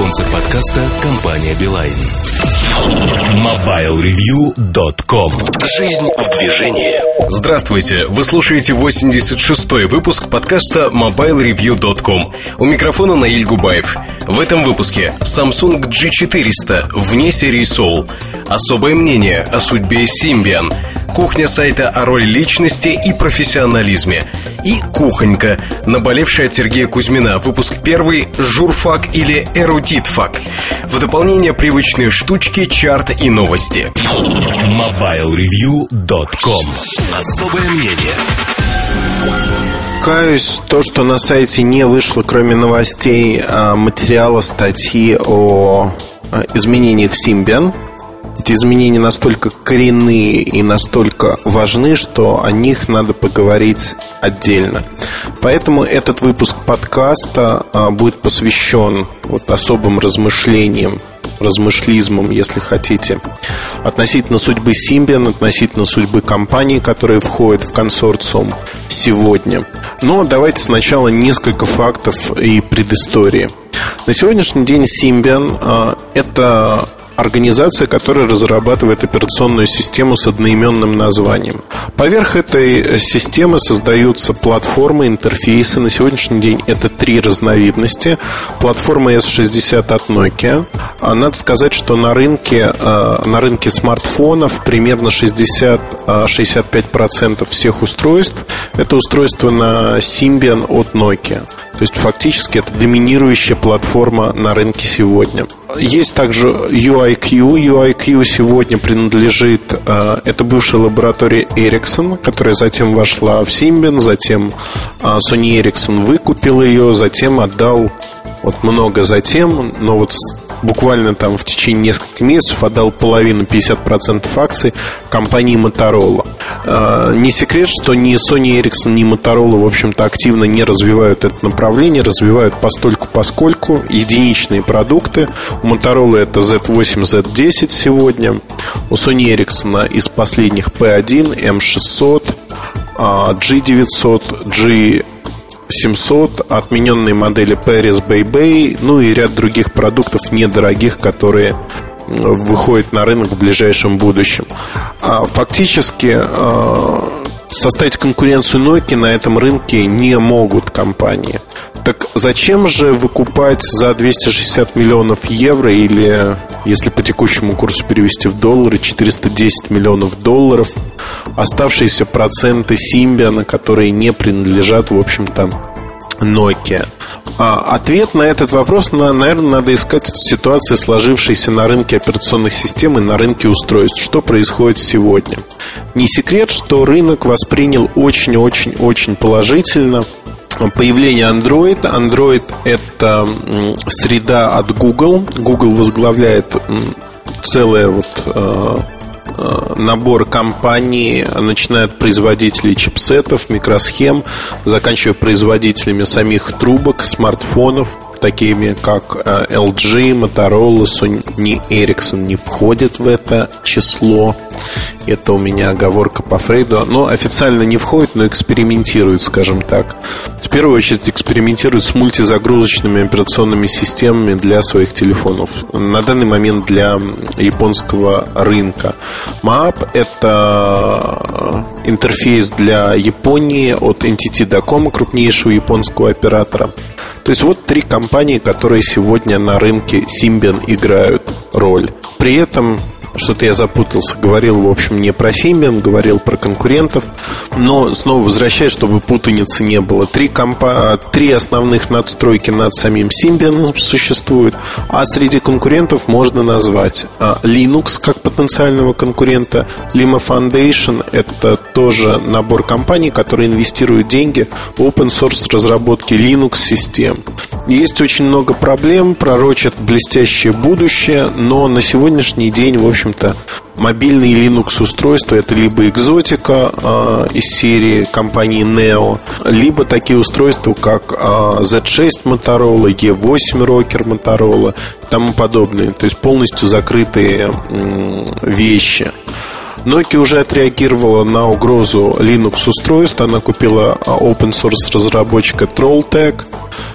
Спонсор подкаста – компания «Билайн». MobileReview.com Жизнь в движении. Здравствуйте! Вы слушаете 86-й выпуск подкаста MobileReview.com У микрофона Наиль Губаев. В этом выпуске Samsung G400 вне серии Soul. Особое мнение о судьбе Symbian Кухня сайта о роли личности и профессионализме. И кухонька, наболевшая от Сергея Кузьмина. Выпуск первый «Журфак» или «Эрудитфак» В дополнение привычные штучки, чарт и новости. MobileReview.com Особое мнение. Каюсь, то, что на сайте не вышло, кроме новостей, а, материала, статьи о а, изменениях в Symbian – эти изменения настолько коренные и настолько важны, что о них надо поговорить отдельно. Поэтому этот выпуск подкаста а, будет посвящен вот особым размышлениям размышлизмом, если хотите, относительно судьбы Symbian, относительно судьбы компании, которые входят в консорциум сегодня. Но давайте сначала несколько фактов и предыстории. На сегодняшний день Symbian а, – это организация, которая разрабатывает операционную систему с одноименным названием. Поверх этой системы создаются платформы, интерфейсы. На сегодняшний день это три разновидности. Платформа S60 от Nokia. А надо сказать, что на рынке, а, на рынке смартфонов примерно 60-65% всех устройств это устройство на Symbian от Nokia. То есть фактически это доминирующая платформа на рынке сегодня. Есть также UIQ. UIQ сегодня принадлежит, э, это бывшая лаборатория Ericsson, которая затем вошла в Symbian, затем э, Sony Ericsson выкупил ее, затем отдал вот много затем, но вот буквально там в течение нескольких месяцев отдал половину, 50% акций компании Motorola. А, не секрет, что ни Sony Ericsson, ни Motorola, в общем-то, активно не развивают это направление, развивают постольку поскольку единичные продукты. У Motorola это Z8, Z10 сегодня. У Sony Ericsson из последних P1, M600, G900, G 700, отмененные модели Paris Bay ну и ряд других продуктов недорогих, которые выходят на рынок в ближайшем будущем. А фактически а, составить конкуренцию Nokia на этом рынке не могут компании. Так зачем же выкупать за 260 миллионов евро или, если по текущему курсу перевести в доллары, 410 миллионов долларов оставшиеся проценты Symbian, которые не принадлежат, в общем-то, Nokia? А, ответ на этот вопрос, наверное, надо искать в ситуации, сложившейся на рынке операционных систем и на рынке устройств. Что происходит сегодня? Не секрет, что рынок воспринял очень-очень-очень положительно появление Android. Android – это среда от Google. Google возглавляет целое вот Э, набор компаний, начиная от производителей чипсетов, микросхем, заканчивая производителями самих трубок, смартфонов – такими как э, LG, Motorola, Sony Ericsson не входят в это число. Это у меня оговорка по Фрейду. Но официально не входит, но экспериментирует, скажем так. В первую очередь экспериментирует с мультизагрузочными операционными системами для своих телефонов. На данный момент для японского рынка. MAP – это интерфейс для Японии от NTT Docomo, крупнейшего японского оператора. То есть вот три компании, которые сегодня на рынке Symbian играют роль. При этом что-то я запутался. Говорил, в общем, не про Symbian, говорил про конкурентов. Но снова возвращаясь, чтобы путаницы не было. Три, компа... Три основных надстройки над самим Symbian существуют. А среди конкурентов можно назвать а, Linux как потенциального конкурента. Lima Foundation – это тоже набор компаний, которые инвестируют деньги в open source разработки Linux-систем. Есть очень много проблем, пророчат блестящее будущее, но на сегодняшний день, в общем-то, мобильные Linux устройства это либо экзотика э, из серии компании Neo, либо такие устройства, как э, Z6 Motorola, E8 Rocker Motorola и тому подобное. То есть полностью закрытые э, вещи. Nokia уже отреагировала на угрозу Linux устройств. Она купила open source разработчика Trolltech,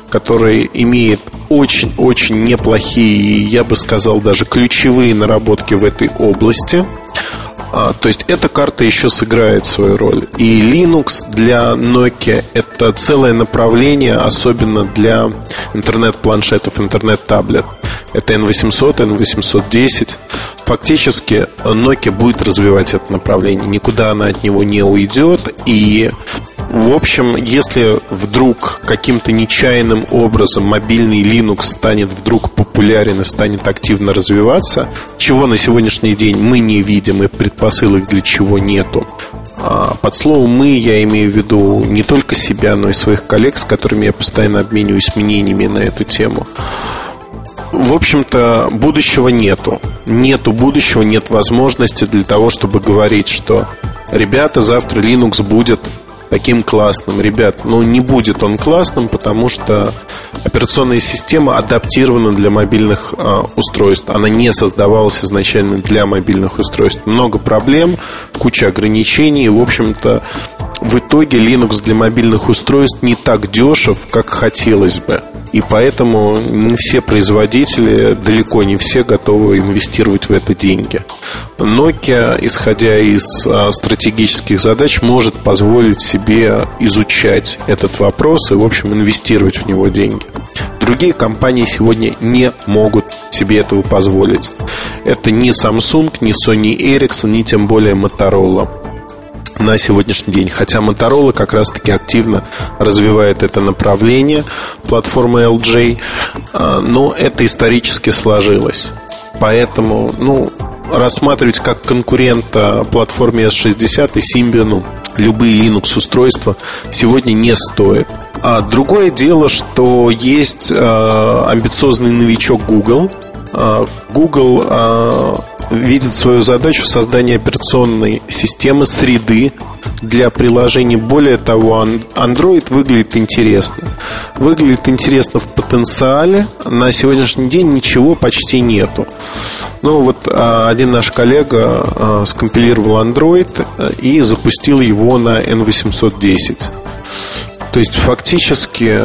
который имеет очень-очень неплохие, я бы сказал, даже ключевые наработки в этой области. А, то есть эта карта еще сыграет свою роль. И Linux для Nokia это целое направление, особенно для интернет-планшетов, интернет-таблет. Это N800, N810. Фактически Nokia будет развивать это направление. Никуда она от него не уйдет. И в общем, если вдруг каким-то нечаянным образом мобильный Linux станет вдруг популярен и станет активно развиваться, чего на сегодняшний день мы не видим и предпосылок для чего нету, а, под словом «мы» я имею в виду не только себя, но и своих коллег, с которыми я постоянно обмениваюсь мнениями на эту тему. В общем-то, будущего нету. Нету будущего, нет возможности для того, чтобы говорить, что ребята, завтра Linux будет таким классным. Ребят, ну не будет он классным, потому что операционная система адаптирована для мобильных э, устройств. Она не создавалась изначально для мобильных устройств. Много проблем, куча ограничений. В общем-то, в итоге Linux для мобильных устройств не так дешев, как хотелось бы. И поэтому не все производители, далеко не все готовы инвестировать в это деньги. Nokia, исходя из а, стратегических задач, может позволить себе изучать этот вопрос и, в общем, инвестировать в него деньги. Другие компании сегодня не могут себе этого позволить. Это не Samsung, не Sony Ericsson, ни тем более Motorola на сегодняшний день. Хотя Motorola как раз-таки активно развивает это направление, платформа LJ, а, но это исторически сложилось. Поэтому, ну, рассматривать как конкурента платформе S60 и Symbian любые Linux устройства сегодня не стоит. А другое дело, что есть э, амбициозный новичок Google. Э, Google э, видит свою задачу создания операционной системы, среды для приложений. Более того, Android выглядит интересно. Выглядит интересно в потенциале. На сегодняшний день ничего почти нету. Ну вот а, один наш коллега а, скомпилировал Android э, и запустил его на N810. То есть фактически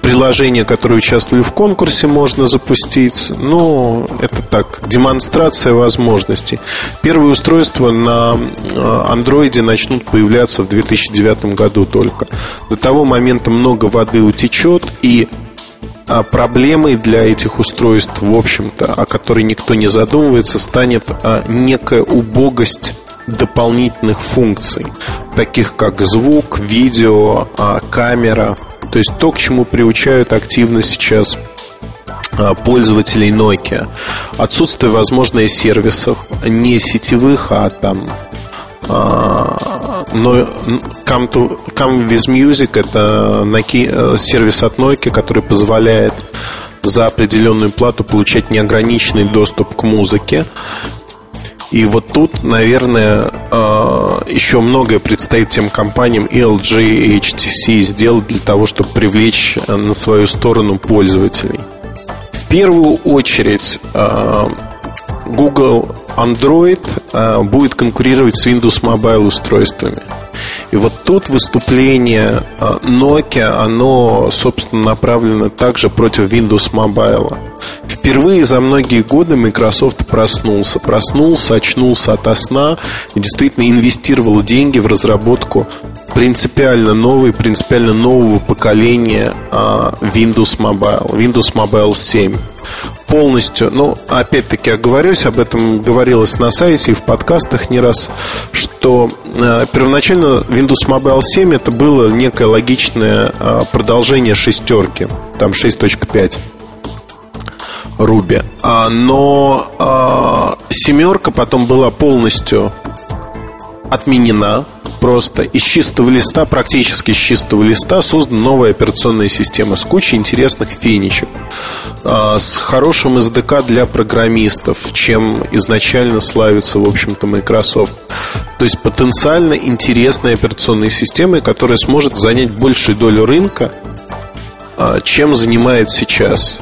приложения, которые участвовали в конкурсе, можно запустить. Но это так, демонстрация возможностей. Первые устройства на андроиде э, начнут появляться в 2009 году только. До того момента много воды утечет, и а, проблемой для этих устройств, в общем-то, о которой никто не задумывается, станет а, некая убогость дополнительных функций, таких как звук, видео, а, камера – то есть то, к чему приучают активно сейчас а, пользователей Nokia. Отсутствие, возможно, сервисов, не сетевых, а там а, но Come, to, Come with Music это э, сервис от Nokia, который позволяет за определенную плату получать неограниченный доступ к музыке. И вот тут, наверное, а, еще многое предстоит тем компаниям LG, и HTC сделать для того, чтобы привлечь э, на свою сторону пользователей. В первую очередь а, Google Android а, будет конкурировать с Windows Mobile устройствами. И вот тут выступление Nokia, оно, собственно, направлено также против Windows Mobile. Впервые за многие годы Microsoft проснулся. Проснулся, очнулся от сна и действительно инвестировал деньги в разработку принципиально новой, принципиально нового поколения а, Windows Mobile, Windows Mobile 7 полностью, ну, опять-таки, оговорюсь, об этом говорилось на сайте и в подкастах не раз, что э, первоначально Windows Mobile 7 это было некое логичное э, продолжение шестерки, там 6.5. Руби. А, но а, семерка потом была полностью отменена. Просто из чистого листа, практически из чистого листа, создана новая операционная система с кучей интересных фенечек, а, с хорошим SDK для программистов, чем изначально славится, в общем-то, Microsoft. То есть потенциально интересная операционная система, которая сможет занять большую долю рынка, а, чем занимает сейчас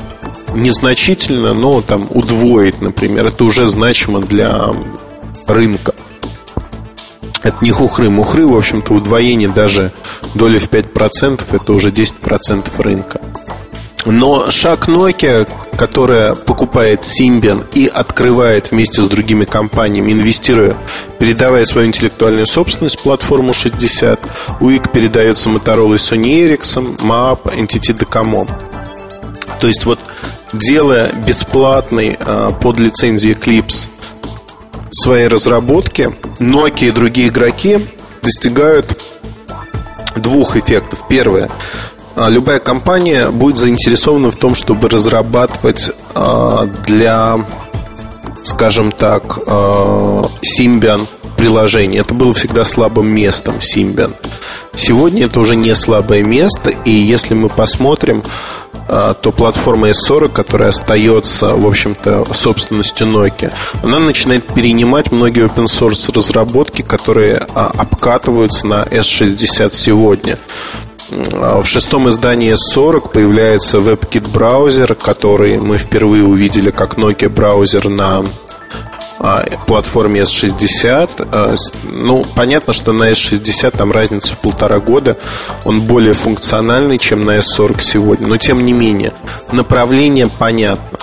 незначительно, но там удвоить, например, это уже значимо для рынка. Это не хухры. Мухры, в общем-то, удвоение даже доли в 5% это уже 10% рынка. Но шаг Nokia, которая покупает Symbian и открывает вместе с другими компаниями, инвестируя, передавая свою интеллектуальную собственность, платформу 60, UIC передается Motorola и Sony Ericsson, MAP, NTT Docomo. То есть вот делая бесплатный э, под лицензией Eclipse своей разработки, Nokia и другие игроки достигают двух эффектов. Первое. А, любая компания будет заинтересована в том, чтобы разрабатывать а, для, скажем так, а, Symbian приложение. Это было всегда слабым местом Symbian. Сегодня это уже не слабое место, и если мы посмотрим, то платформа S40, которая остается, в общем-то, собственностью Nokia, она начинает перенимать многие open source разработки, которые обкатываются на S60 сегодня. В шестом издании S40 появляется WebKit браузер, который мы впервые увидели как Nokia браузер на а, платформе S60. А, ну, понятно, что на S60 там разница в полтора года. Он более функциональный, чем на S40 сегодня. Но тем не менее, направление понятно.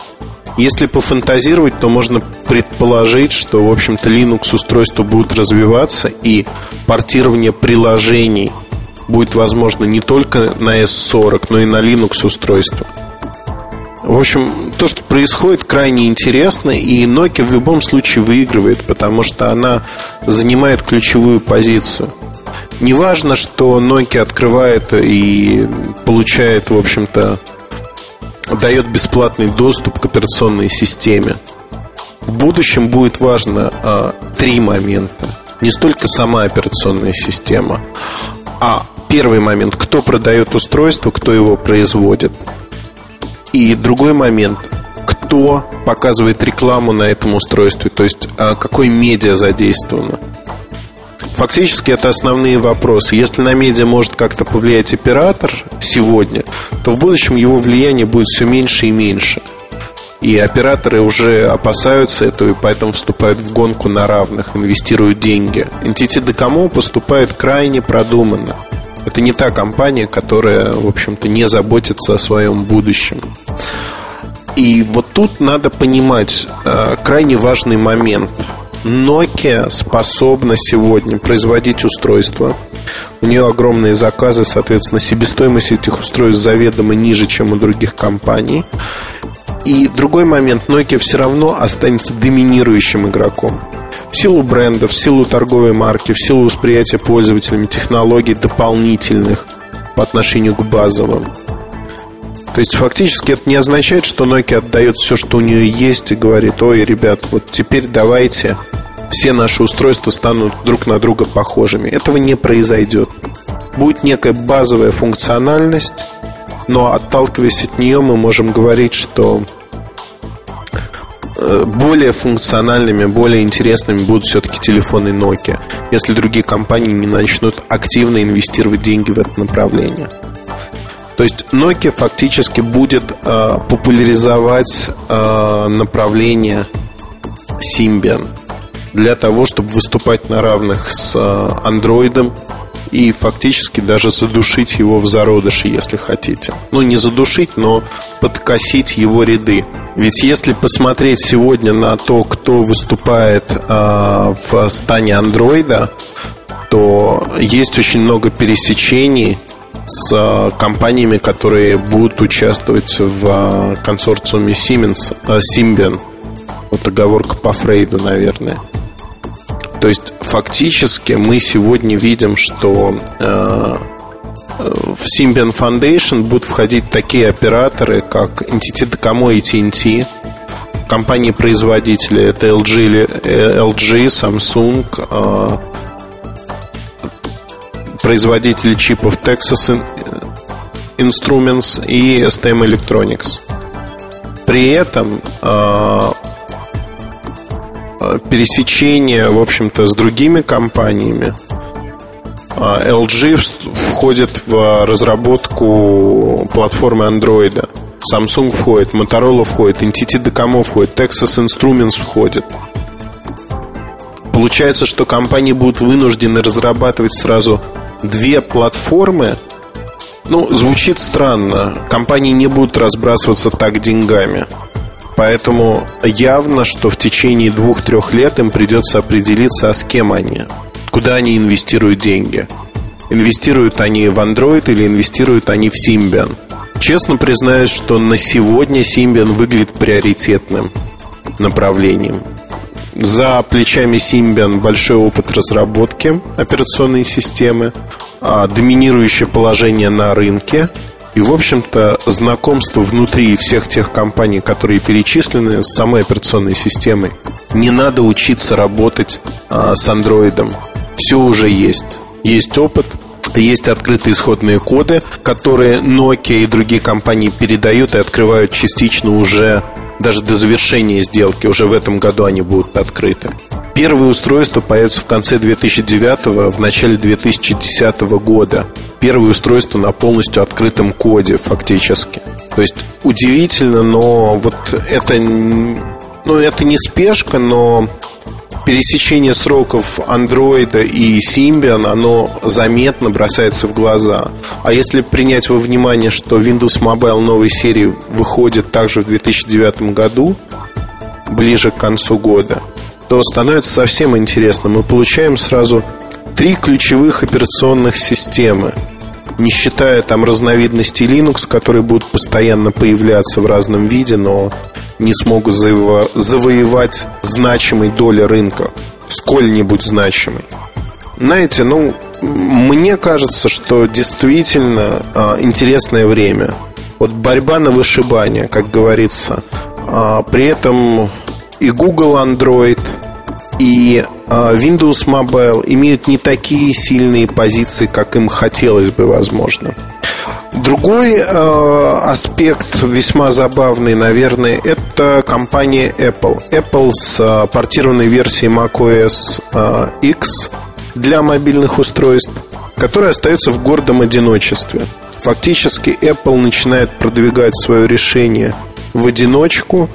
Если пофантазировать, то можно предположить, что, в общем-то, Linux устройства будут развиваться и портирование приложений – будет возможно не только на S40, но и на Linux устройства. В общем, то, что происходит, крайне интересно, и Nokia в любом случае выигрывает, потому что она занимает ключевую позицию. Неважно, что Nokia открывает и получает, в общем-то, дает бесплатный доступ к операционной системе. В будущем будет важно а, три момента. Не столько сама операционная система, а Первый момент, кто продает устройство, кто его производит. И другой момент, кто показывает рекламу на этом устройстве, то есть а, какой медиа задействовано. Фактически это основные вопросы. Если на медиа может как-то повлиять оператор сегодня, то в будущем его влияние будет все меньше и меньше. И операторы уже опасаются этого, и поэтому вступают в гонку на равных, инвестируют деньги. NTT Docomo поступает крайне продуманно. Это не та компания, которая, в общем-то, не заботится о своем будущем. И вот тут надо понимать э, крайне важный момент. Nokia способна сегодня производить устройства. У нее огромные заказы, соответственно, себестоимость этих устройств заведомо ниже, чем у других компаний. И другой момент, Nokia все равно останется доминирующим игроком в силу бренда, в силу торговой марки, в силу восприятия пользователями технологий дополнительных по отношению к базовым. То есть фактически это не означает, что Nokia отдает все, что у нее есть, и говорит, ой, ребят, вот теперь давайте все наши устройства станут друг на друга похожими. Этого не произойдет. Будет некая базовая функциональность, но отталкиваясь от нее, мы можем говорить, что более функциональными, более интересными будут все-таки телефоны Nokia, если другие компании не начнут активно инвестировать деньги в это направление. То есть Nokia фактически будет э, популяризовать э, направление Symbian для того, чтобы выступать на равных с э, Android и фактически даже задушить его в зародыше, если хотите. Ну, не задушить, но подкосить его ряды. Ведь если посмотреть сегодня на то, кто выступает э, в стане андроида, то есть очень много пересечений с э, компаниями, которые будут участвовать в э, консорциуме Siemens, Symbian. Вот оговорка по Фрейду, наверное. То есть фактически мы сегодня видим, что э, в Symbian Foundation будут входить такие операторы, как NTT Docomo и TNT, компании-производители, это LG, LG Samsung, э, производители чипов Texas Instruments и STM Electronics. При этом э, пересечение, в общем-то, с другими компаниями – а, LG входит в разработку платформы Android. Samsung входит, Motorola входит, NTT Docomo входит, Texas Instruments входит. Получается, что компании будут вынуждены разрабатывать сразу две платформы Ну, звучит странно. Компании не будут разбрасываться так деньгами. Поэтому явно, что в течение двух-трех лет им придется определиться, а с кем они, куда они инвестируют деньги. Инвестируют они в Android или инвестируют они в Symbian. Честно признаюсь, что на сегодня Symbian выглядит приоритетным направлением. За плечами Symbian большой опыт разработки операционной системы, а, доминирующее положение на рынке и, в общем-то, знакомство внутри всех тех компаний, которые перечислены с самой операционной системой. Не надо учиться работать а, с андроидом. Все уже есть. Есть опыт, есть открытые исходные коды, которые Nokia и другие компании передают и открывают частично уже даже до завершения сделки, уже в этом году они будут открыты. Первые устройства появятся в конце 2009 в начале 2010 года. Первые устройства на полностью открытом коде фактически. То есть удивительно, но вот это, ну, это не спешка, но пересечение сроков Android и Symbian, оно заметно бросается в глаза. А если принять во внимание, что Windows Mobile новой серии выходит также в 2009 году, ближе к концу года, то становится совсем интересно. Мы получаем сразу три ключевых операционных системы, не считая там разновидностей Linux, которые будут постоянно появляться в разном виде, но не смогут заво- завоевать значимой доли рынка, сколь-нибудь значимой. Знаете, ну, мне кажется, что действительно а, интересное время. Вот борьба на вышибание, как говорится. А, при этом и Google Android, и а, Windows Mobile имеют не такие сильные позиции, как им хотелось бы, возможно. Другой э, аспект весьма забавный, наверное, это компания Apple. Apple с э, портированной версией macOS э, X для мобильных устройств, которая остается в гордом одиночестве. Фактически Apple начинает продвигать свое решение в одиночку,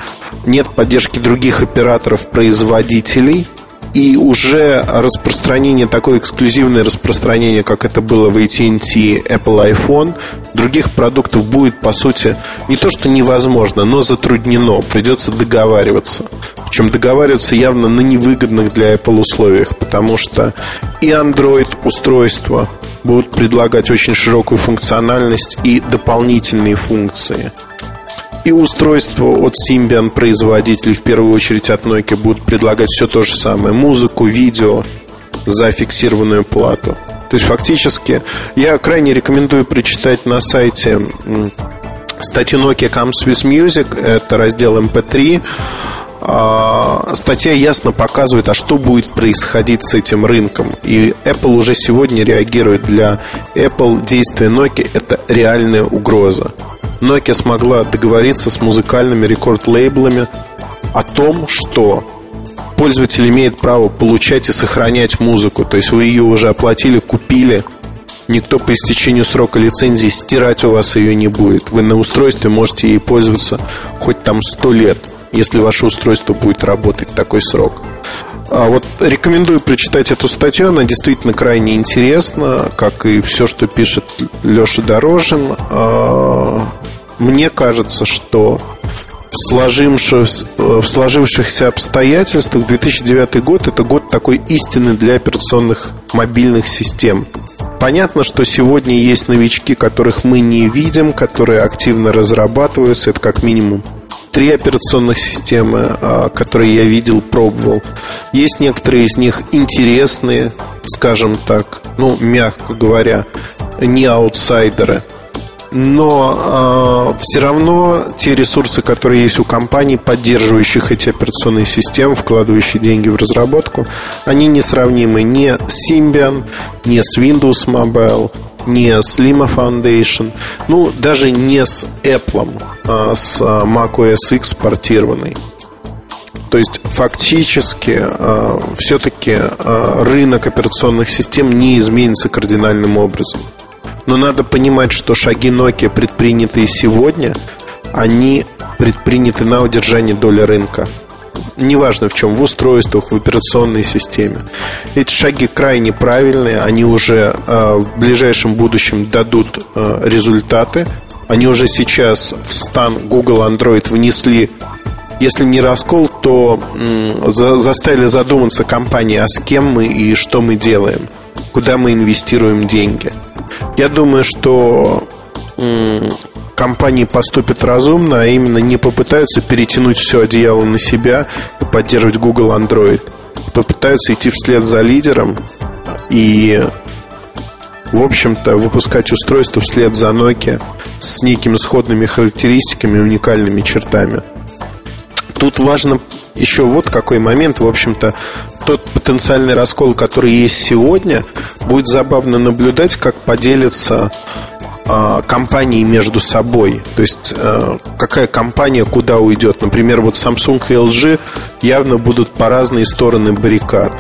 нет поддержки других операторов-производителей – и уже распространение, такое эксклюзивное распространение, как это было в AT&T, Apple iPhone, других продуктов будет, по сути, не то что невозможно, но затруднено. Придется договариваться. Причем договариваться явно на невыгодных для Apple условиях, потому что и Android устройства будут предлагать очень широкую функциональность и дополнительные функции – и устройства от Symbian производителей, в первую очередь от Nokia, будут предлагать все то же самое. Музыку, видео за фиксированную плату. То есть фактически я крайне рекомендую прочитать на сайте статью Nokia Comes with Music, это раздел MP3. Эм а, статья ясно показывает, а что будет происходить с этим рынком. И Apple уже сегодня реагирует. Для Apple действие Nokia – это реальная угроза. Nokia смогла договориться с музыкальными рекорд-лейблами о том, что пользователь имеет право получать и сохранять музыку. То есть вы ее уже оплатили, купили. Никто по истечению срока лицензии стирать у вас ее не будет. Вы на устройстве можете ей пользоваться хоть там сто лет, если ваше устройство будет работать такой срок. А вот рекомендую прочитать эту статью, она действительно крайне интересна, как и все, что пишет Леша Дорожин. Мне кажется, что в сложившихся, в сложившихся обстоятельствах 2009 год это год такой истины для операционных мобильных систем. Понятно, что сегодня есть новички, которых мы не видим, которые активно разрабатываются. Это как минимум три операционных системы, а, которые я видел, пробовал. Есть некоторые из них интересные, скажем так, ну, мягко говоря, не аутсайдеры – но э, все равно те ресурсы, которые есть у компаний, поддерживающих эти операционные системы, вкладывающие деньги в разработку, они несравнимы ни с Symbian, ни с Windows Mobile, не с Lima Foundation, ну, даже не с Apple, а с а, macOS X портированной. То есть фактически э, все-таки э, рынок операционных систем не изменится кардинальным образом. Но надо понимать, что шаги Nokia, предпринятые сегодня, они предприняты на удержание доли рынка. неважно в чем, в устройствах, в операционной системе. Эти шаги крайне правильные, они уже э, в ближайшем будущем дадут э, результаты. Они уже сейчас в стан Google Android внесли если не раскол, то за, заставили задуматься компании, а с кем мы и что мы делаем, куда мы инвестируем деньги. Я думаю, что компании поступят разумно, а именно не попытаются перетянуть все одеяло на себя и поддерживать Google Android. Попытаются идти вслед за лидером и, в общем-то, выпускать устройство вслед за Nokia с некими сходными характеристиками и уникальными чертами. Тут важно еще вот какой момент, в общем-то, тот потенциальный раскол, который есть сегодня, будет забавно наблюдать, как поделится а, компании между собой. То есть а, какая компания куда уйдет. Например, вот Samsung и LG явно будут по разные стороны баррикад.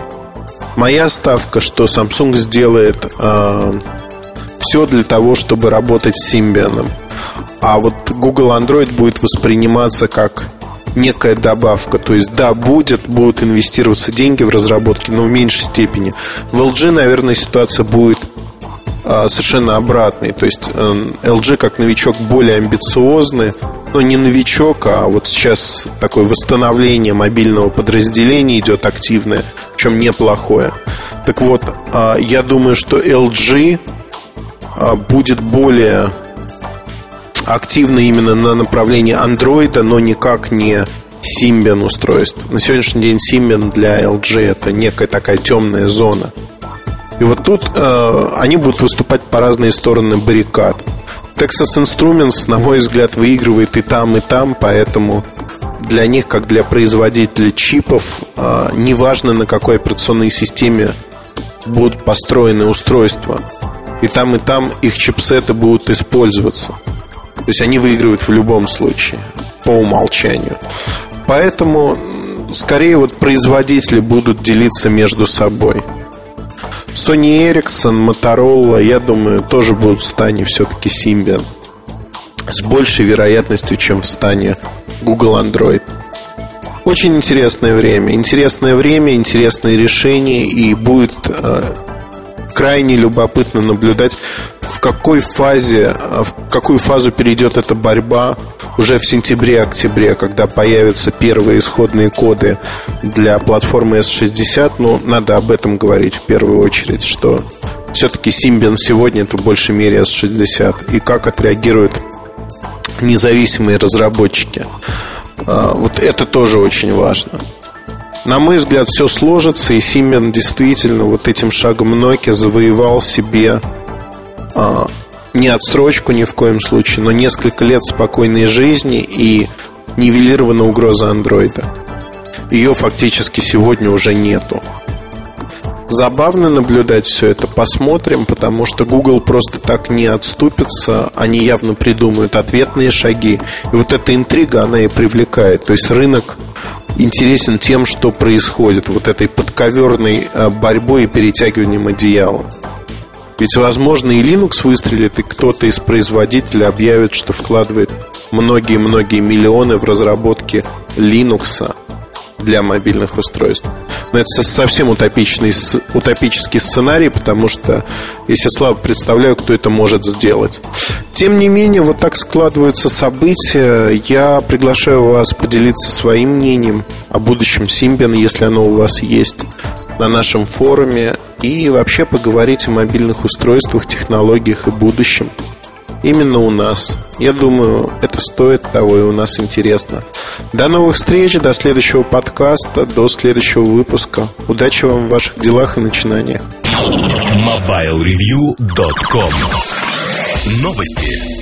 Моя ставка, что Samsung сделает э, все для того, чтобы работать с Symbian. А вот Google Android будет восприниматься как некая добавка. То есть, да, будет, будут инвестироваться деньги в разработки, но в меньшей степени. В LG, наверное, ситуация будет а, совершенно обратной. То есть LG эм, как новичок более амбициозный, но не новичок, а вот сейчас такое восстановление мобильного подразделения идет активное, в чем неплохое. Так вот, а, я думаю, что LG а, будет более активно именно на направлении Android, но никак не Symbian устройств. На сегодняшний день Symbian для LG это некая такая темная зона. И вот тут э, они будут выступать по разные стороны баррикад. Texas Instruments, на мой взгляд, выигрывает и там, и там, поэтому для них, как для производителей чипов, э, неважно на какой операционной системе будут построены устройства. И там, и там их чипсеты будут использоваться. То есть они выигрывают в любом случае, по умолчанию. Поэтому скорее вот производители будут делиться между собой. Sony Ericsson, Motorola, я думаю, тоже будут в стане все-таки Symbian. С большей вероятностью, чем в стане Google Android. Очень интересное время. Интересное время, интересные решения. И будет э, крайне любопытно наблюдать, в какой фазе, в какую фазу перейдет эта борьба уже в сентябре-октябре, когда появятся первые исходные коды для платформы S60. Но ну, надо об этом говорить в первую очередь, что все-таки Symbian сегодня это в большей мере S60. И как отреагируют независимые разработчики. А, вот это тоже очень важно. На мой взгляд, все сложится, и Симмен действительно вот этим шагом Nokia завоевал себе а, не отсрочку ни в коем случае, но несколько лет спокойной жизни и нивелирована угроза андроида. Ее фактически сегодня уже нету. Забавно наблюдать все это, посмотрим, потому что Google просто так не отступится, они явно придумают ответные шаги. И вот эта интрига, она и привлекает. То есть рынок интересен тем, что происходит, вот этой подковерной э, борьбой и перетягиванием одеяла. Ведь, возможно, и Linux выстрелит, и кто-то из производителей объявит, что вкладывает многие-многие миллионы в разработки Linux для мобильных устройств. Но это совсем утопичный, утопический сценарий, потому что себе слабо представляю, кто это может сделать. Тем не менее, вот так складываются события. Я приглашаю вас поделиться своим мнением о будущем Symbian, если оно у вас есть, на нашем форуме. И вообще поговорить о мобильных устройствах, технологиях и будущем именно у нас. Я думаю, это стоит того, и у нас интересно. До новых встреч, до следующего подкаста, до следующего выпуска. Удачи вам в ваших делах и начинаниях. MobileReview.com Новости.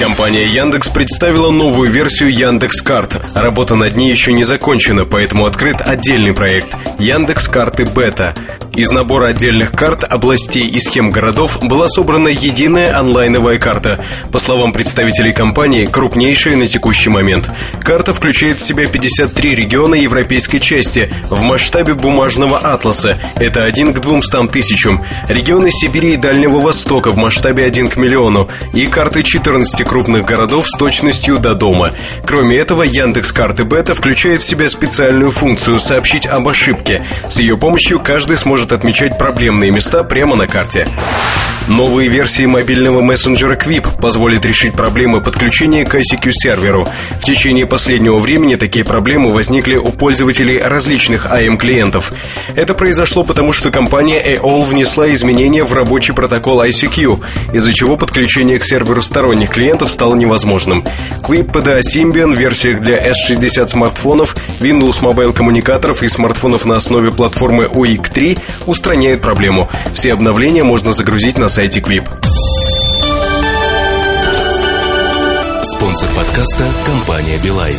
Компания Яндекс представила новую версию Яндекс Карт. Работа над ней еще не закончена, поэтому открыт отдельный проект Яндекс Карты Бета. Из набора отдельных карт, областей и схем городов была собрана единая онлайновая карта. По словам представителей компании, крупнейшая на текущий момент. Карта включает в себя 53 региона европейской части в масштабе бумажного атласа. Это 1 к 200 тысячам. Регионы Сибири и Дальнего Востока в масштабе 1 к миллиону. И карты 14 крупных городов с точностью до дома. Кроме этого, Яндекс карты Бета включает в себя специальную функцию «Сообщить об ошибке». С ее помощью каждый сможет отмечать проблемные места прямо на карте. Новые версии мобильного мессенджера Quip позволят решить проблемы подключения к ICQ-серверу. В течение последнего времени такие проблемы возникли у пользователей различных AM-клиентов. Это произошло потому, что компания AOL внесла изменения в рабочий протокол ICQ, из-за чего подключение к серверу сторонних клиентов стало невозможным. Quip PDA Symbian в версиях для S60 смартфонов, Windows Mobile коммуникаторов и смартфонов на основе платформы UIC3 устраняет проблему. Все обновления можно загрузить на сайте Quip. Спонсор подкаста – компания «Билайн».